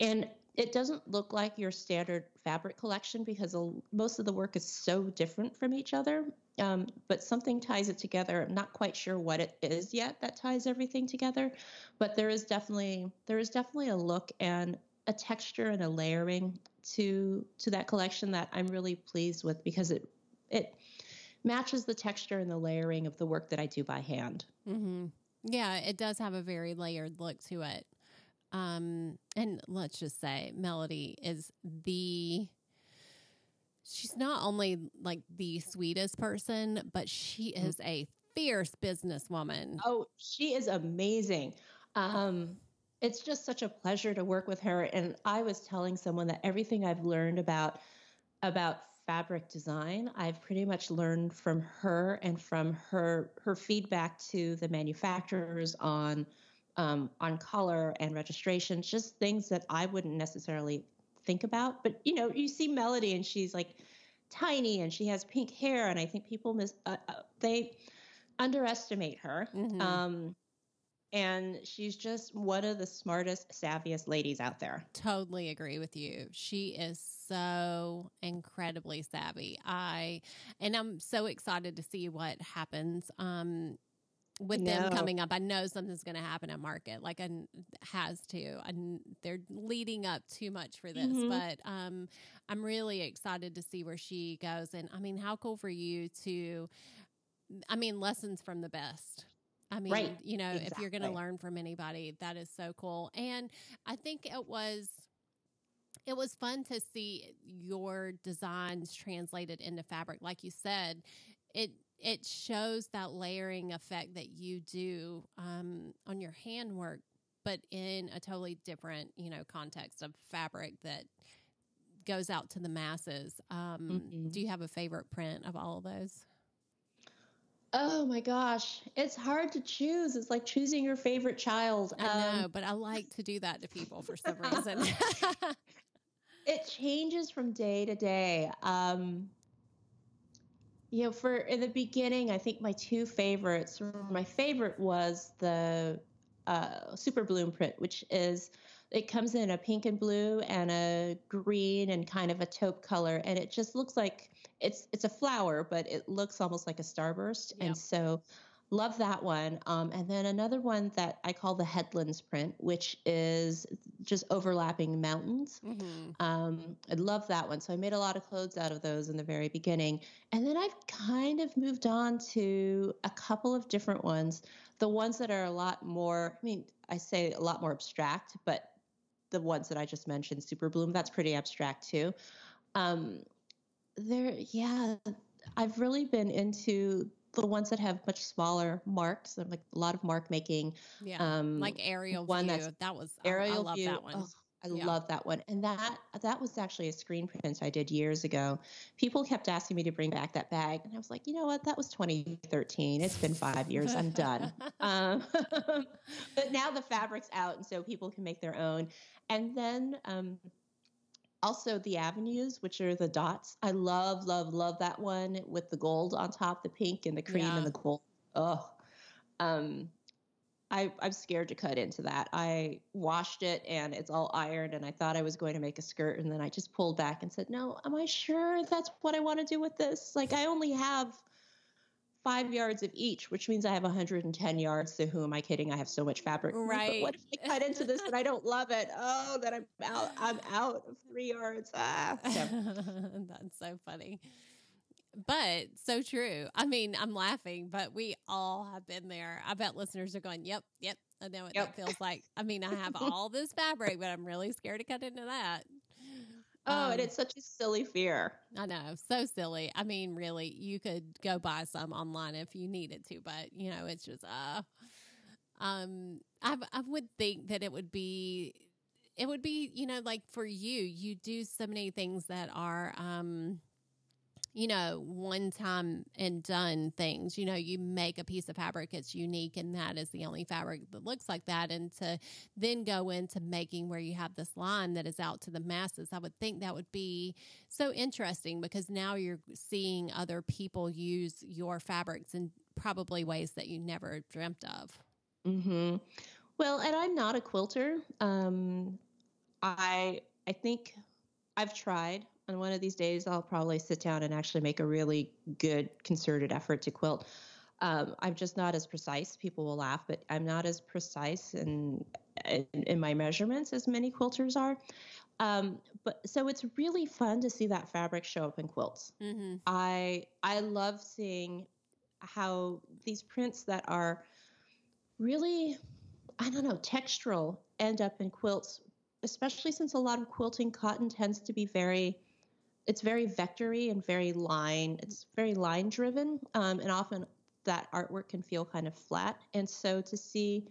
And it doesn't look like your standard fabric collection because most of the work is so different from each other. Um, but something ties it together. I'm not quite sure what it is yet that ties everything together but there is definitely there is definitely a look and a texture and a layering to to that collection that I'm really pleased with because it it matches the texture and the layering of the work that I do by hand. Mm-hmm. Yeah, it does have a very layered look to it. Um, and let's just say Melody is the she's not only like the sweetest person, but she mm-hmm. is a fierce businesswoman. Oh, she is amazing. Um, it's just such a pleasure to work with her. And I was telling someone that everything I've learned about about fabric design, I've pretty much learned from her and from her her feedback to the manufacturers on um, on color and registration, just things that I wouldn't necessarily think about. But you know, you see Melody and she's like tiny and she has pink hair, and I think people miss uh, uh, they underestimate her. Mm-hmm. Um, and she's just one of the smartest, savviest ladies out there. Totally agree with you. She is so incredibly savvy. I and I'm so excited to see what happens. Um, with no. them coming up, I know something's going to happen at market, like and has to. And they're leading up too much for this, mm-hmm. but um, I'm really excited to see where she goes. And I mean, how cool for you to, I mean, lessons from the best. I mean, right. you know, exactly. if you're going to learn from anybody, that is so cool. And I think it was it was fun to see your designs translated into fabric like you said it it shows that layering effect that you do um, on your handwork but in a totally different you know context of fabric that goes out to the masses um, mm-hmm. do you have a favorite print of all of those Oh my gosh, it's hard to choose. It's like choosing your favorite child. I know, um, but I like to do that to people for some reason. (laughs) it changes from day to day. Um, you know, for in the beginning, I think my two favorites. My favorite was the uh, Super Bloom print, which is it comes in a pink and blue and a green and kind of a taupe color, and it just looks like it's it's a flower, but it looks almost like a starburst. And so love that one. Um, and then another one that I call the headlands print, which is just overlapping mountains. Mm-hmm. Um, I love that one. So I made a lot of clothes out of those in the very beginning. And then I've kind of moved on to a couple of different ones. The ones that are a lot more, I mean, I say a lot more abstract, but the ones that I just mentioned, Super Bloom, that's pretty abstract too. Um, there, yeah, I've really been into the ones that have much smaller marks, like a lot of mark making. Yeah, um, like aerial one view. That was aerial I love view. that one. Oh, I yeah. love that one, and that that was actually a screen print I did years ago. People kept asking me to bring back that bag, and I was like, you know what? That was 2013. It's been five years. I'm done. (laughs) um, (laughs) but now the fabric's out, and so people can make their own. And then um, also the avenues, which are the dots. I love, love, love that one with the gold on top, the pink and the cream yeah. and the gold. Oh, um, I, I'm scared to cut into that. I washed it and it's all ironed, and I thought I was going to make a skirt, and then I just pulled back and said, "No, am I sure that's what I want to do with this? Like, I only have five yards of each, which means I have 110 yards. So who am I kidding? I have so much fabric. Right. But what if I cut into this and I don't love it? Oh, then I'm out. I'm out of three yards. Ah. (laughs) That's so funny. But so true. I mean, I'm laughing, but we all have been there. I bet listeners are going, "Yep, yep, I know what yep. that feels like." I mean, I have all (laughs) this fabric, but I'm really scared to cut into that. Oh, um, and it's such a silly fear. I know, so silly. I mean, really, you could go buy some online if you needed to, but you know, it's just uh um I I would think that it would be it would be, you know, like for you, you do so many things that are um you know, one time and done things. You know, you make a piece of fabric, it's unique, and that is the only fabric that looks like that. And to then go into making where you have this line that is out to the masses, I would think that would be so interesting because now you're seeing other people use your fabrics in probably ways that you never dreamt of. Mm-hmm. Well, and I'm not a quilter. Um, I I think I've tried and one of these days I'll probably sit down and actually make a really good concerted effort to quilt. Um, I'm just not as precise. People will laugh, but I'm not as precise in in, in my measurements as many quilters are. Um, but so it's really fun to see that fabric show up in quilts. Mm-hmm. I I love seeing how these prints that are really I don't know textural end up in quilts, especially since a lot of quilting cotton tends to be very it's very vectory and very line. It's very line driven, um, and often that artwork can feel kind of flat. And so to see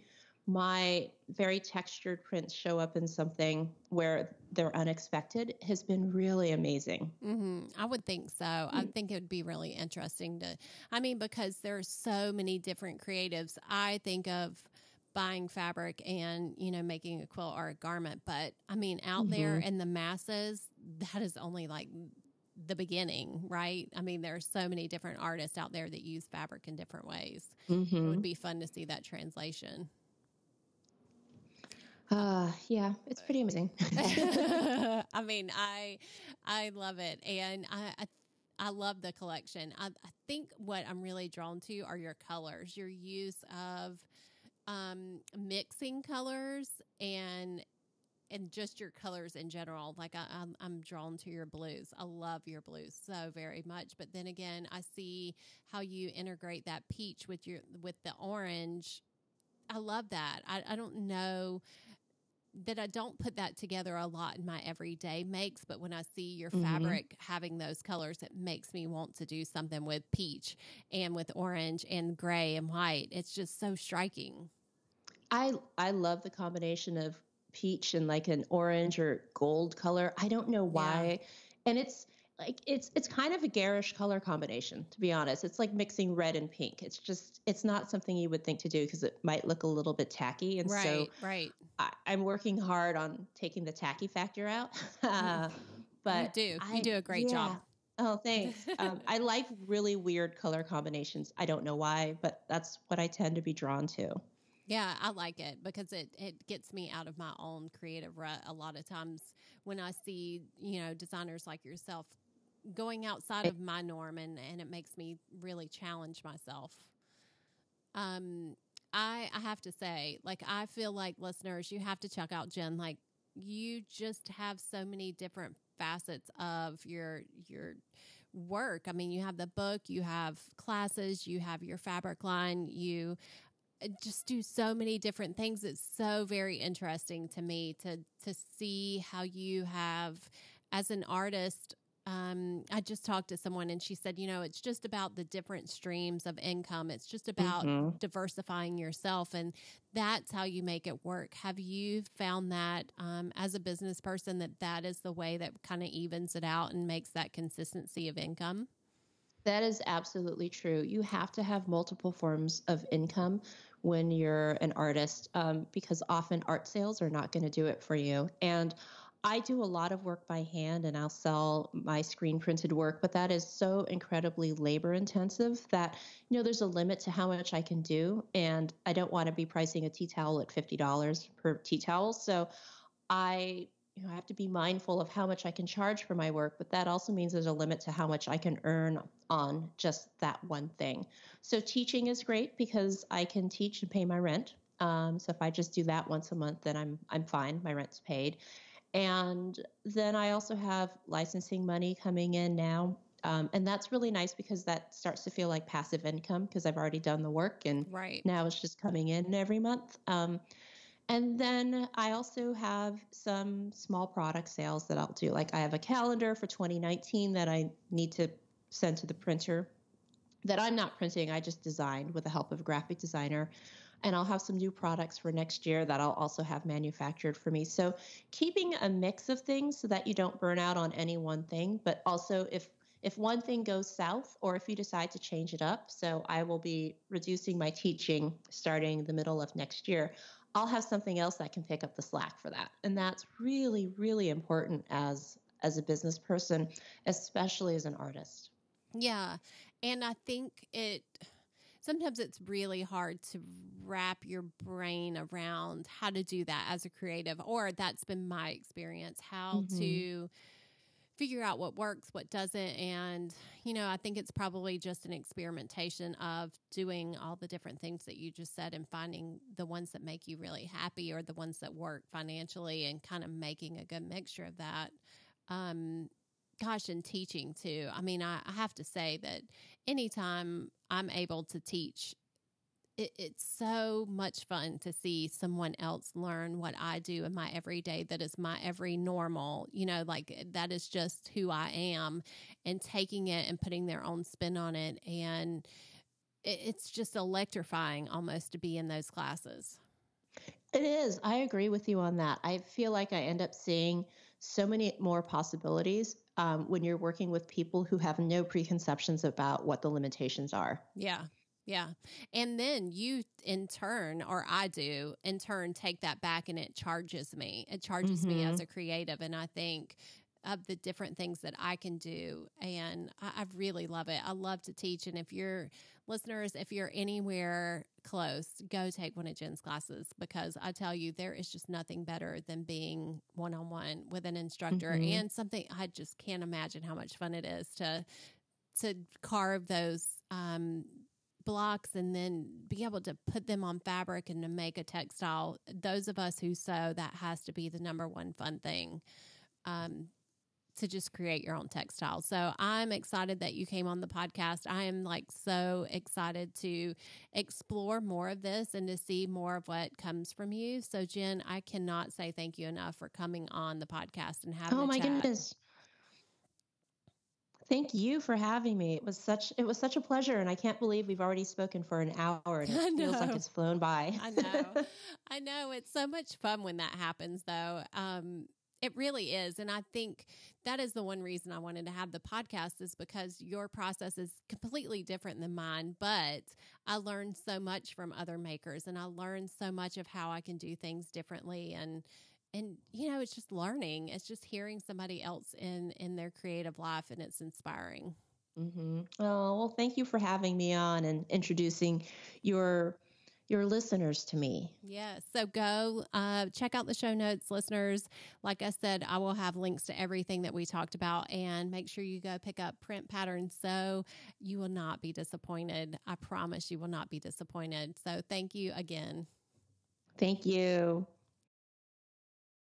my very textured prints show up in something where they're unexpected has been really amazing. Mm-hmm. I would think so. Mm-hmm. I think it would be really interesting to, I mean, because there are so many different creatives. I think of buying fabric and you know making a quilt or a garment but i mean out mm-hmm. there in the masses that is only like the beginning right i mean there's so many different artists out there that use fabric in different ways mm-hmm. it would mm-hmm. be fun to see that translation uh yeah it's pretty amazing (laughs) (laughs) i mean i i love it and i, I I love the collection. I, I, think what I'm really drawn to are your colors, your use of um, mixing colors and and just your colors in general. Like I, I'm, I'm drawn to your blues. I love your blues so very much. But then again, I see how you integrate that peach with your with the orange. I love that. I, I don't know that I don't put that together a lot in my everyday makes, but when I see your mm-hmm. fabric having those colors, it makes me want to do something with peach and with orange and gray and white. It's just so striking. I I love the combination of peach and like an orange or gold color. I don't know why. Yeah. And it's like it's it's kind of a garish color combination to be honest. It's like mixing red and pink. It's just it's not something you would think to do because it might look a little bit tacky. And right, so right I, am working hard on taking the tacky factor out. (laughs) Uh, but you do. I, you do a great yeah. job oh thanks. (laughs) Um, i like really weird color combinations. I don't know why but that's what i tend to be drawn to yeah, I like it because it, it gets me out of my own creative rut. A lot of times when I see, you know, designers like yourself going outside of my norm and, and it makes me really challenge myself. Um, I I have to say, like I feel like listeners, you have to check out Jen. Like you just have so many different facets of your your work. I mean, you have the book, you have classes, you have your fabric line, you just do so many different things. It's so very interesting to me to to see how you have as an artist um, I just talked to someone and she said, you know, it's just about the different streams of income. It's just about mm-hmm. diversifying yourself. And that's how you make it work. Have you found that um, as a business person that that is the way that kind of evens it out and makes that consistency of income? That is absolutely true. You have to have multiple forms of income when you're an artist um, because often art sales are not going to do it for you. And I do a lot of work by hand and I'll sell my screen printed work, but that is so incredibly labor intensive that, you know, there's a limit to how much I can do. And I don't want to be pricing a tea towel at $50 per tea towel. So I, you know, I have to be mindful of how much I can charge for my work, but that also means there's a limit to how much I can earn on just that one thing. So teaching is great because I can teach and pay my rent. Um, so if I just do that once a month, then I'm I'm fine. My rent's paid. And then I also have licensing money coming in now. Um, and that's really nice because that starts to feel like passive income because I've already done the work and right. now it's just coming in every month. Um, and then I also have some small product sales that I'll do. Like I have a calendar for 2019 that I need to send to the printer that I'm not printing, I just designed with the help of a graphic designer. And I'll have some new products for next year that I'll also have manufactured for me. So, keeping a mix of things so that you don't burn out on any one thing, but also if if one thing goes south or if you decide to change it up. So, I will be reducing my teaching starting the middle of next year. I'll have something else that can pick up the slack for that. And that's really really important as as a business person, especially as an artist. Yeah. And I think it sometimes it's really hard to wrap your brain around how to do that as a creative, or that's been my experience, how mm-hmm. to figure out what works, what doesn't. And, you know, I think it's probably just an experimentation of doing all the different things that you just said and finding the ones that make you really happy or the ones that work financially and kind of making a good mixture of that. Um, gosh, and teaching too. I mean, I, I have to say that anytime I'm able to teach, it, it's so much fun to see someone else learn what I do in my everyday that is my every normal, you know, like that is just who I am and taking it and putting their own spin on it. And it, it's just electrifying almost to be in those classes. It is. I agree with you on that. I feel like I end up seeing so many more possibilities um, when you're working with people who have no preconceptions about what the limitations are. Yeah. Yeah. And then you, in turn, or I do, in turn, take that back and it charges me. It charges mm-hmm. me as mm-hmm. a creative. And I think of the different things that I can do. And I, I, really love it. I love to teach. And if you're listeners, if you're anywhere close, go take one of Jen's classes because I tell you, there is just nothing better than being one on one with an instructor mm-hmm. and something I just can't imagine how much fun it is to to carve those um, blocks and then be able to put them on fabric and to make a textile. Those of us who sew, that has to be the number one fun thing. Um, to just create your own textile. So I'm excited that you came on the podcast. I am like so excited to explore more of this and to see more of what comes from you. So Jen, I cannot say thank you enough for coming on the podcast and having. Oh my chat. goodness. Thank you for having me. It was such it was such a pleasure, and I can't believe we've already spoken for an hour, and (laughs) it feels like it's flown by. I know, (laughs) I know. It's so much fun when that happens, though. Um, it really is. And I think that is the one reason I wanted to have the podcast is because your process is completely different than mine. But I learned so much from other makers and I learned so much of how I can do things differently. And and you know, it's just learning. It's just hearing somebody else in in their creative life and it's inspiring. Mm-hmm. Oh, well, thank you for having me on and introducing your your listeners to me. Yes. So go uh, check out the show notes, listeners. Like I said, I will have links to everything that we talked about and make sure you go pick up Print Pattern Sew you will not be disappointed. I promise you will not be disappointed. So thank you again. Thank you.